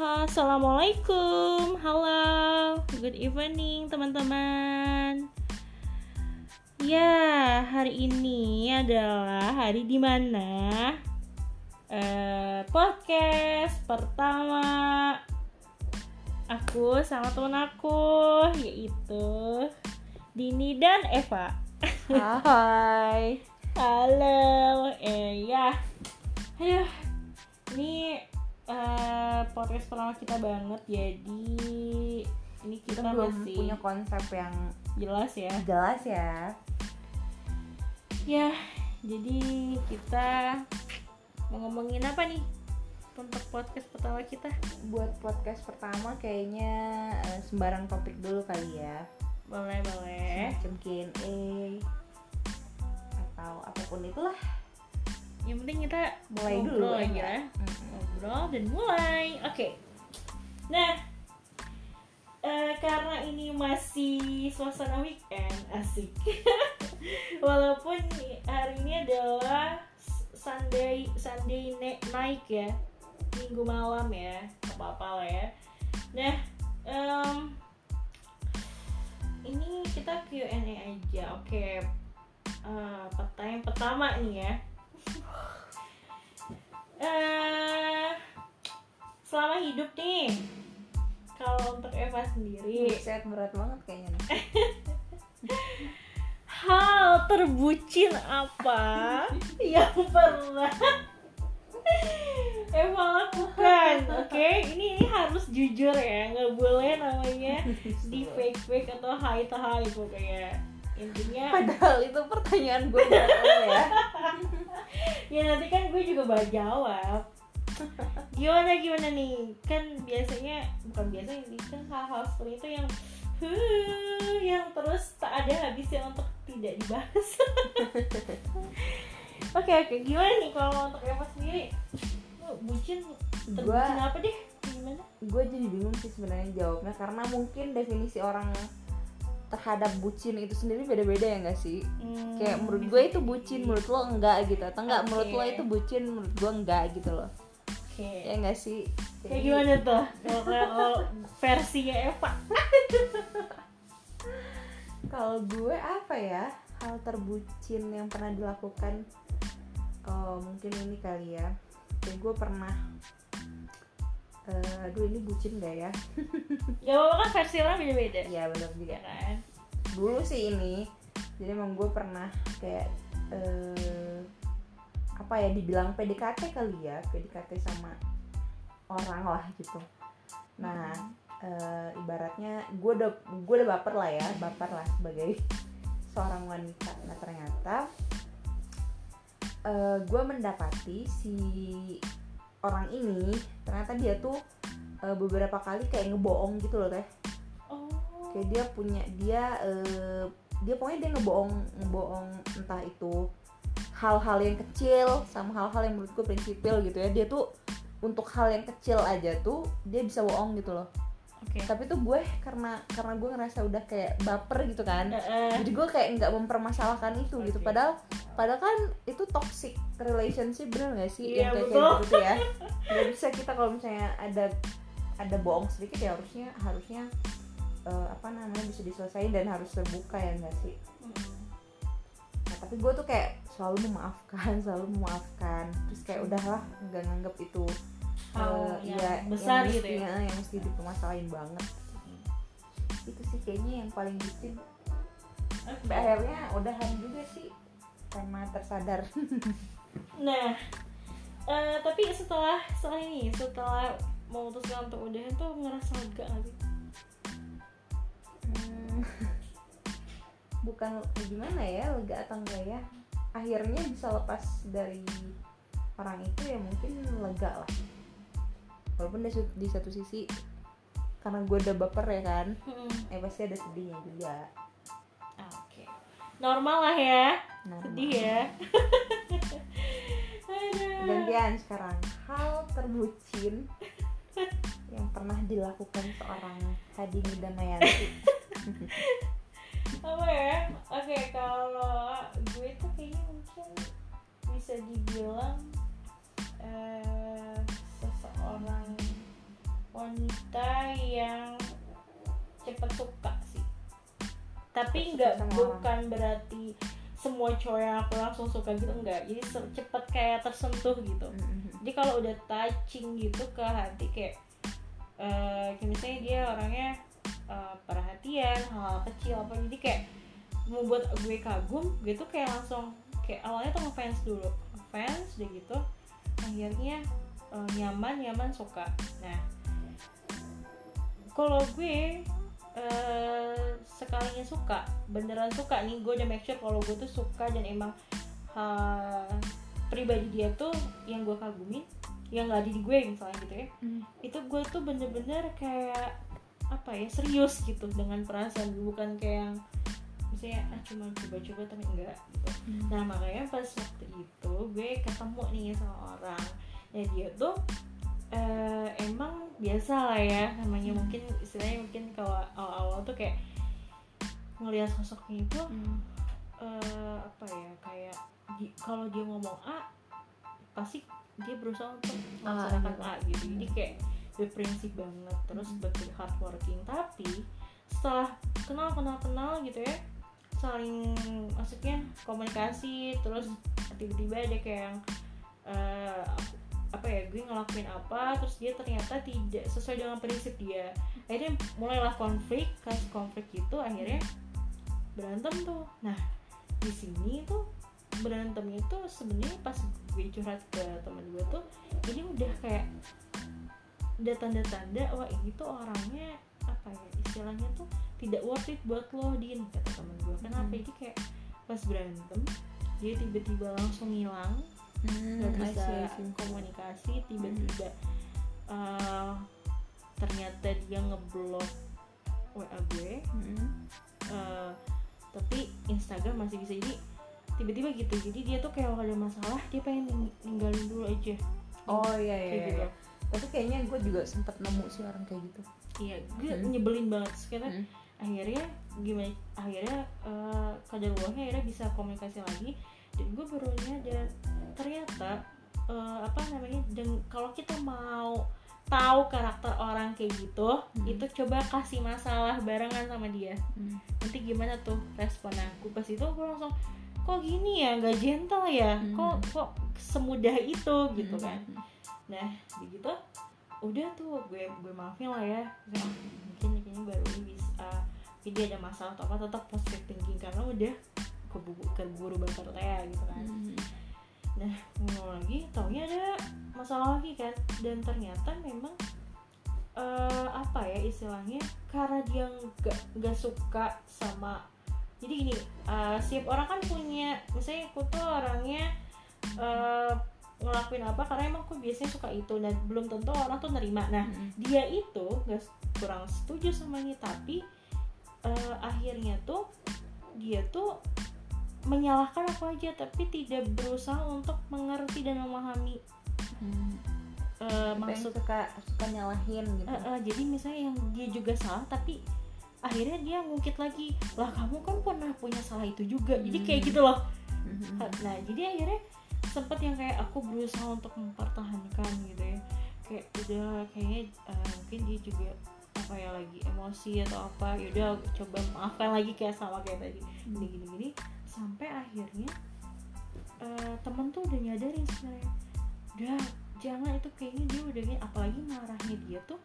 Assalamualaikum, halo, good evening teman-teman. Ya, hari ini adalah hari di mana uh, podcast pertama aku sama teman aku yaitu Dini dan Eva. Hai. Halo, eh ya, ayo, ini uh, podcast pertama kita banget, jadi ini kita, Kita belum masih punya konsep yang jelas ya. jelas ya. Ya, jadi kita mau ngomongin apa nih untuk podcast pertama kita? Buat podcast pertama kayaknya eh, sembarang topik dulu kali ya. Boleh, boleh. Semacam Q&A atau apa pun itulah. Yang penting kita Mulai dulu ya. aja. Mm-mm. Ngobrol dan mulai. Oke. Nah, eh, karena ini masih suasana weekend, asik. Walaupun hari ini adalah Sunday Sunday na- night ya, minggu malam ya, apa apa lah ya. Nah, em, ini kita Q&A aja, oke. Eh, pertanyaan pertama nih ya. Eh, selama hidup nih, kalau untuk Eva sendiri, Set berat banget kayaknya nih. hal terbucin apa yang pernah Eva lakukan? Oke, ini ini harus jujur ya, nggak boleh namanya di fake fake atau high to high pokoknya. Intinya, Padahal itu pertanyaan gue ya. ya nanti kan gue juga bakal jawab. Gimana gimana nih? Kan biasanya bukan biasanya ini kan hal-hal seperti itu yang huh, yang terus tak ada habisnya untuk tidak dibahas. Oke oke, gimana nih kalau untuk Eva sendiri? Lu bucin terbucin Gua- apa deh? Gimana? gue jadi bingung sih sebenarnya jawabnya karena mungkin definisi orang terhadap bucin itu sendiri beda-beda ya nggak sih Hmm, kayak menurut gue itu bucin menurut lo enggak gitu atau enggak menurut lo itu bucin menurut gue enggak gitu loh Oke. ya enggak sih Kayak Jadi, gimana tuh? Kalau versinya Eva? kalau gue apa ya hal terbucin yang pernah dilakukan oh mungkin ini kali ya kayak gue pernah eh, aduh ini bucin gak ya Gak apa-apa kan versi orang beda-beda. ya benar juga Ya kan? dulu sih ini jadi emang gue pernah kayak eh, apa ya dibilang PDKT kali ya PDKT sama orang lah gitu. Nah eh, ibaratnya gue udah gue udah baper lah ya baper lah sebagai seorang wanita. Nah ternyata eh, gue mendapati si orang ini ternyata dia tuh eh, beberapa kali kayak ngebohong gitu loh teh. Oh. kayak dia punya dia eh, dia pokoknya dia ngebohong ngebohong entah itu hal-hal yang kecil sama hal-hal yang menurut gue prinsipil gitu ya. Dia tuh untuk hal yang kecil aja tuh dia bisa bohong gitu loh. Oke. tapi tuh gue karena karena gue ngerasa udah kayak baper gitu kan jadi gue kayak nggak mempermasalahkan itu gitu. Oke. padahal padahal kan itu toxic relationship bener gak sih? Iya, yang kayak kayak gitu ya. Nggak bisa kita kalau misalnya ada ada bohong sedikit ya harusnya harusnya eh, apa namanya bisa diselesaikan dan harus terbuka ya nggak sih tapi gue tuh kayak selalu memaafkan selalu memaafkan terus kayak udahlah nggak nganggep itu Hal eh, yang ya, besar yang gitu mesti, ya. yang mesti dipermasalahin banget itu sih kayaknya yang paling Oke. Sampai akhirnya udahan juga sih karena tersadar Nah, eh, tapi setelah setelah ini, setelah memutuskan untuk udahan tuh ngerasa lega gak sih? Hmm, bukan gimana ya lega atau enggak ya akhirnya bisa lepas dari orang itu ya mungkin lega lah walaupun di, di satu sisi karena gue udah baper ya kan Hmm. eh pasti ada sedihnya juga Oke. Normal lah ya. nah Sedih ya. Gantian sekarang hal terbucin yang pernah dilakukan seorang Hadini Damayanti apa ya? Oke kalau gue tuh kayaknya mungkin bisa dibilang eh, seseorang wanita yang cepet suka sih. Tapi nggak bukan berarti semua cowok yang aku langsung suka gitu enggak jadi cepet kayak tersentuh gitu. Mm-mm. jadi kalau udah touching gitu ke hati kayak eh kayak misalnya dia orangnya eh, perhatian hal, kecil apa. Jadi kayak membuat gue kagum gue tuh kayak langsung kayak awalnya tuh ngefans dulu. Ngefans udah gitu akhirnya eh, nyaman nyaman suka. Nah kalau gue eh, sekalinya suka beneran suka nih gue udah make sure kalau gue tuh suka dan emang ha, pribadi dia tuh yang gue kagumin yang nggak ada di gue misalnya gitu ya. Mm. itu gue tuh bener-bener kayak apa ya serius gitu dengan perasaan gue bukan kayak yang misalnya ah cuma coba-coba tapi enggak gitu Mm. nah makanya pas waktu itu gue ketemu nih sama orang ya dia tuh eh, emang biasa lah ya namanya Hmm. mungkin istilahnya mungkin kalau awal-awal tuh kayak ngelihat sosoknya itu Mm. eh, apa ya kayak di- kalau dia ngomong A pasti dia berusaha untuk melaksanakan gitu. A gitu jadi kayak berprinsip banget. Terus betul hardworking. Tapi setelah kenal kenal kenal gitu ya saling maksudnya komunikasi terus tiba-tiba ada kayak yang eh, apa ya gue ngelakuin apa terus dia ternyata tidak sesuai dengan prinsip dia. Akhirnya mulailah konflik kas konflik itu akhirnya berantem tuh. Nah di sini tuh berantem itu sebenarnya pas gue curhat ke teman gue tuh ini udah kayak ada tanda-tanda wah ini tuh orangnya apa ya istilahnya tuh tidak worth it buat lo din kata teman gue kenapa Hmm. jadi kayak pas berantem dia tiba-tiba langsung hilang Mm, nggak I bisa komunikasi tiba-tiba uh, ternyata dia ngeblok wa gue Mm. uh, tapi Instagram masih bisa jadi tiba-tiba gitu jadi dia tuh kayak ada masalah dia pengen ning- ninggalin dulu aja Oh iya iya. kayak iya. Tapi kayaknya gue juga sempet nemu sih orang kayak gitu. iya gue Hmm. nyebelin banget karena Mm. akhirnya gimana akhirnya uh, kadar luarnya akhirnya bisa komunikasi lagi dan gue baru nyadar ternyata uh, apa namanya dan kalau kita mau tahu karakter orang kayak gitu Hmm. itu coba kasih masalah barengan sama dia Mm. nanti gimana tuh respon aku pas itu gue langsung kok gini ya nggak gentle ya Hmm. kok kok semudah itu gitu Mm. kan nah begitu udah tuh gue gue maafin lah ya Nah, mungkin kayaknya baru ini bisa dia ada masalah atau apa tetap positive thinking karena udah keburu keburu bakar teh gitu kan Mm. nah ngomong lagi taunya ada masalah lagi kan dan ternyata memang eh, apa ya istilahnya karena dia nggak nggak suka sama jadi gini eh, setiap orang kan punya misalnya aku tuh orangnya eh, ngelakuin apa karena emang aku biasanya suka itu dan belum tentu orang tuh nerima nah Mm. dia itu nggak kurang setuju sama ini tapi eh, akhirnya tuh dia tuh menyalahkan aku aja tapi tidak berusaha untuk mengerti dan memahami Mm. eh, Apa yang maksud suka suka nyalahin gitu. Eh, eh, jadi misalnya yang dia juga salah tapi akhirnya dia ngungkit lagi lah kamu kan pernah punya salah itu juga. Jadi kayak Hmm. gitu loh. Mm. nah jadi akhirnya sempet yang kayak aku berusaha untuk mempertahankan gitu ya. Kayak udah kayaknya eh, mungkin dia juga apa ya lagi emosi atau apa yaudah coba maafkan lagi kayak sama kayak tadi. Gini gini gini sampai akhirnya eh, temen tuh udah nyadarin sebenarnya udah jangan itu kayaknya dia udah gini apalagi marahnya dia tuh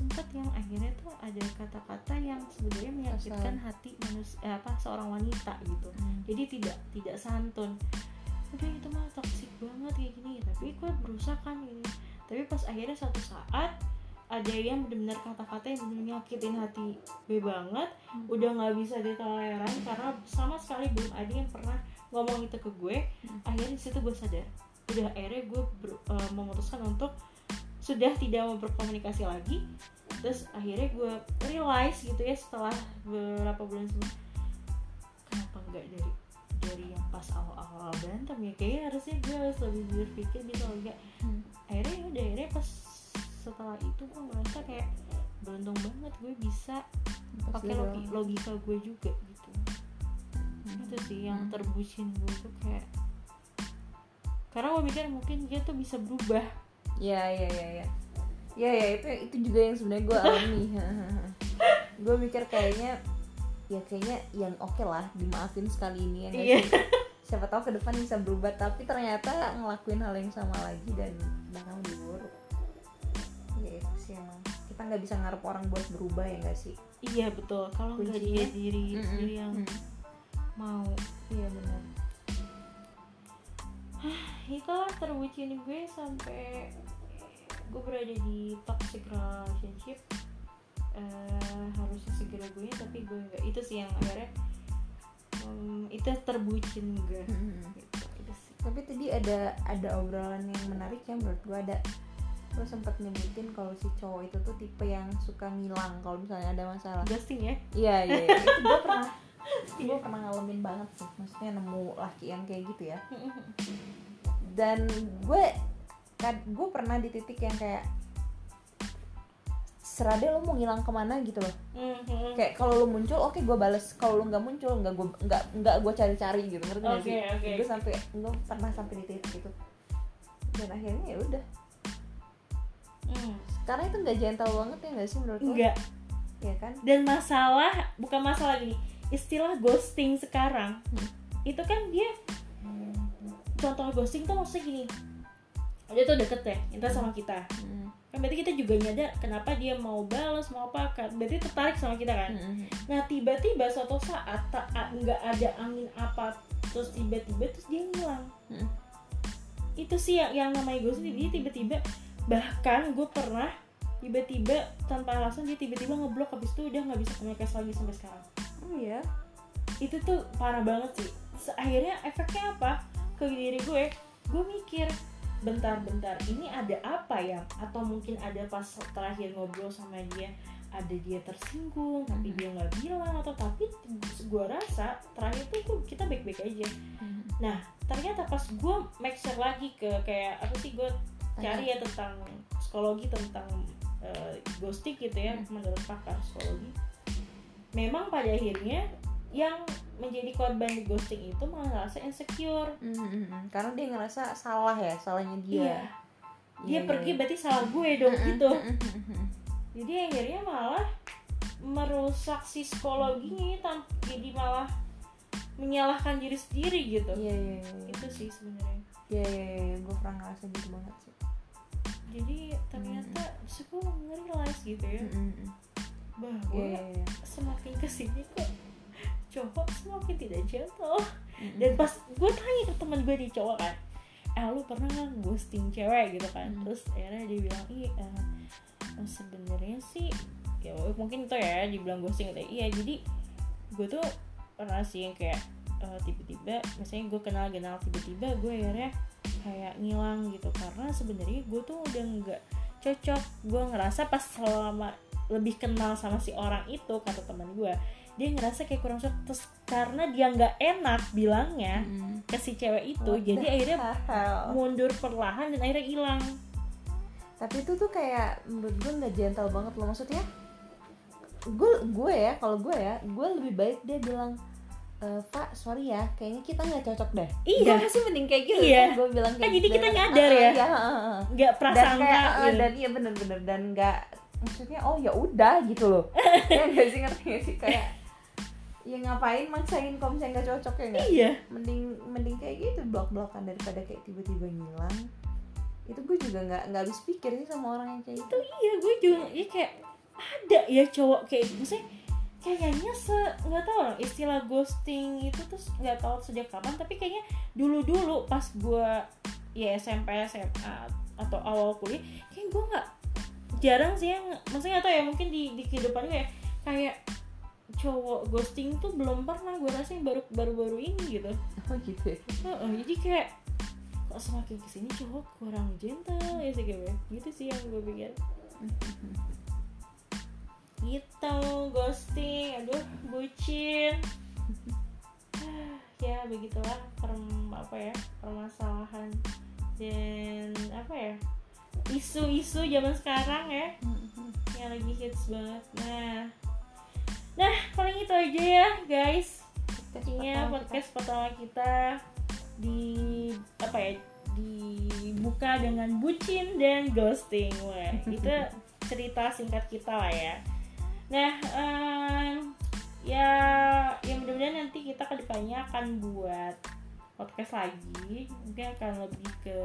sempet yang akhirnya tuh ada kata-kata yang sebenarnya menyakitkan hati manusia eh, apa seorang wanita gitu. Mm. jadi tidak tidak santun. Udah itu mah toksik banget kayak gini. Tapi gue berusaha kan ini. Tapi pas akhirnya suatu saat ada yang benar-benar kata-kata yang benar nyakitin hati gue banget Hmm. udah nggak bisa ditoleran karena sama sekali belum ada yang pernah ngomong itu ke gue. Hmm. akhirnya di situ gue sadar. Udah akhirnya gue ber- eh, memutuskan untuk sudah tidak mau berkomunikasi lagi terus akhirnya gue realize gitu ya setelah beberapa bulan sebelum kenapa nggak dari dari yang pas awal-awal berantem ya kayaknya harusnya gue harus lebih berpikir gitu loh kayak Mm. akhirnya ya udah akhirnya pas setelah itu gue merasa kayak beruntung banget gue bisa pakai logi- logika gue juga gitu Mm. itu sih yang Hmm. terbucin gue tuh kayak karena gue mikir mungkin dia tuh bisa berubah Iya iya iya iya. ya ya itu itu juga yang sebenarnya gue alami. Gue mikir kayaknya ya kayaknya yang oke lah dimaafin sekali ini ya Iya. sih? siapa tahu ke depan bisa berubah tapi ternyata ngelakuin hal yang sama lagi dan lebih buruk. Ya itu sih emang. Kita nggak bisa ngarep orang buat berubah ya nggak sih? Iya betul. Kalau nggak dia diri Mm-mm, sendiri yang mm. mau. Iya benar itulah terbucin gue sampai gue berada di toxic relationship. Eh harusnya segera gue tapi gue nggak. Itu sih yang akhirnya em, itu terbucin gue. Gitu, itu sih. tapi tadi ada ada obrolan yang menarik ya menurut gue ada lo sempat nyebutin kalau si cowok itu tuh tipe yang suka ngilang kalau misalnya ada masalah. Ghosting ya? Iya iya iya. itu gue pernah gue pernah ngalamin banget sih. Maksudnya nemu laki yang kayak gitu ya dan gue kan gue pernah di titik yang kayak serade lo mau ngilang ke mana? gitu loh. Mhm. kayak kalau lo muncul oke gue bales. Kalau lo nggak muncul nggak gue nggak nggak gue cari-cari gitu ngerti nggak Oke, sih oke. gue sampai gue pernah sampai di titik itu. Dan akhirnya ya udah. Hmm. karena itu nggak gentle banget ya nggak sih menurut lo enggak ya kan? Dan masalah bukan masalah gini istilah ghosting sekarang Hmm. itu kan dia contoh ghosting tuh maksudnya gini. Dia tuh deket ya sama kita. Hmm. kan berarti kita juga nyadar kenapa dia mau balas mau apa kan? Berarti tertarik sama kita kan? Hmm. nah tiba-tiba suatu saat tak nggak ada angin apa terus tiba-tiba terus dia ngilang Hmm. itu sih yang, yang namanya ghosting dia tiba-tiba bahkan gue pernah tiba-tiba tanpa alasan dia tiba-tiba ngeblok habis itu udah nggak bisa komunikasi lagi sampai sekarang. Oh ya itu tuh parah banget sih. Terus akhirnya efeknya apa ke diri gue gue mikir bentar-bentar ini ada apa ya? Atau mungkin ada pas terakhir ngobrol sama dia ada dia tersinggung tapi Mhm. dia nggak bilang atau tapi gue rasa terakhir tuh kita baik-baik aja. Nah ternyata pas gue make sure lagi ke kayak apa sih gue cari ya tentang psikologi tentang eh, ghosting gitu ya Hmm. menurut pakar psikologi. Memang pada akhirnya yang menjadi korban di ghosting itu malah ngerasa insecure. Hmm, hmm, karena dia ngerasa salah ya salahnya dia. Iya. Dia Iya, pergi iya. berarti salah gue dong Hmm, gitu. jadi akhirnya malah merusak si psikologinya jadi malah menyalahkan diri sendiri gitu. Iya iya iya itu sih sebenarnya. Iya iya iya gue pernah ngerasa gitu banget sih. Jadi ternyata hmm. gue nge-realize gitu ya. Hmm, hmm, bahwa iya iya iya. semakin ke sini kok cowok semakin tidak gentle. Hmm, dan pas gue tanya ke teman gue di cowok kan eh lu pernah nggak ghosting cewek? Gitu kan. Hmm. terus akhirnya dia bilang eh, eh, sebenarnya sih ya mungkin itu ya dibilang ghosting gitu iya. Jadi gue tuh pernah sih yang kayak eh, tiba-tiba misalnya gue kenal kenal tiba-tiba gue akhirnya kayak ngilang gitu. Karena sebenarnya gue tuh udah nggak cocok. Gue ngerasa pas selama lebih kenal sama si orang itu kata teman gue dia ngerasa kayak kurang cocok terus karena dia nggak enak bilangnya Hmm. ke si cewek itu What jadi akhirnya hell? mundur perlahan dan akhirnya hilang tapi itu tuh kayak menurut gue nggak gentle banget loh maksudnya gue gue ya kalau gue ya gue lebih baik dia bilang e, Pak sorry ya kayaknya kita nggak cocok deh Iya. gue masih mending kayak gitu Iya. kan gue bilang kayak Kan jadi gitu. kita nyadar ya. nggak prasangka gitu. dan iya bener-bener dan nggak maksudnya oh ya udah gitu loh ya nggak sih ngerti sih kayak ya ngapain maksain kalau misalnya nggak cocok ya nggak? Iya. Mending mending kayak gitu blok blokan daripada kayak tiba-tiba ngilang. Itu gue juga nggak nggak habis pikir sih sama orang yang kayak gitu. iya gue juga ya kayak ada ya cowok kayak maksudnya kayaknya se nggak tahu orang istilah ghosting itu tuh nggak tahu sejak kapan tapi kayaknya dulu dulu pas gue ya SMP SMA atau awal kuliah kayak gue nggak jarang sih yang maksudnya tahu ya mungkin di di kehidupan gue ya kayak cowok ghosting tuh belum pernah gue rasain baru baru baru ini gitu. Oh gitu ya? Heeh, jadi kayak kok semakin ke sini cowok kurang gentle ya sih gue gitu sih yang gue pikir. Gitu ghosting aduh bucin. Ya begitulah perm apa ya permasalahan dan apa ya isu-isu zaman sekarang ya. Yang lagi hits banget. Nah nah paling itu aja ya guys. Intinya podcast pertama kita di apa ya dibuka dengan bucin dan ghosting. Wah, itu cerita singkat kita lah ya. Nah em, ya ya mudah-mudahan nanti kita ke depannya akan buat podcast lagi. Mungkin akan lebih ke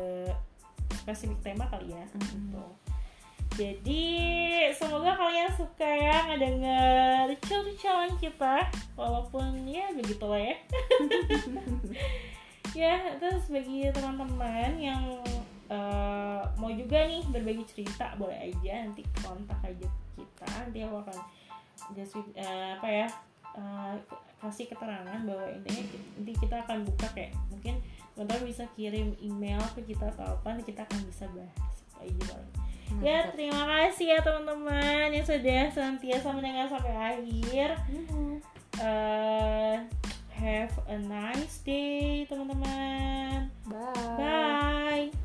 spesifik tema kali ya. Gitu. Jadi semoga kalian suka ya ngedenger cil-cilan kita. Walaupun ya begitulah ya. Ya terus bagi teman-teman yang eh, mau juga nih berbagi cerita boleh aja nanti kontak aja kita. Nanti aku akan just eh, apa ya eh, kasih keterangan bahwa intinya nanti kita akan buka kayak mungkin teman-teman bisa kirim email ke kita atau apa nanti kita akan bisa bahas. Apa aja Hmm, ya terima kasih ya teman-teman yang sudah senantiasa mendengar sampai akhir. Uh, have a nice day teman-teman. Bye. Bye.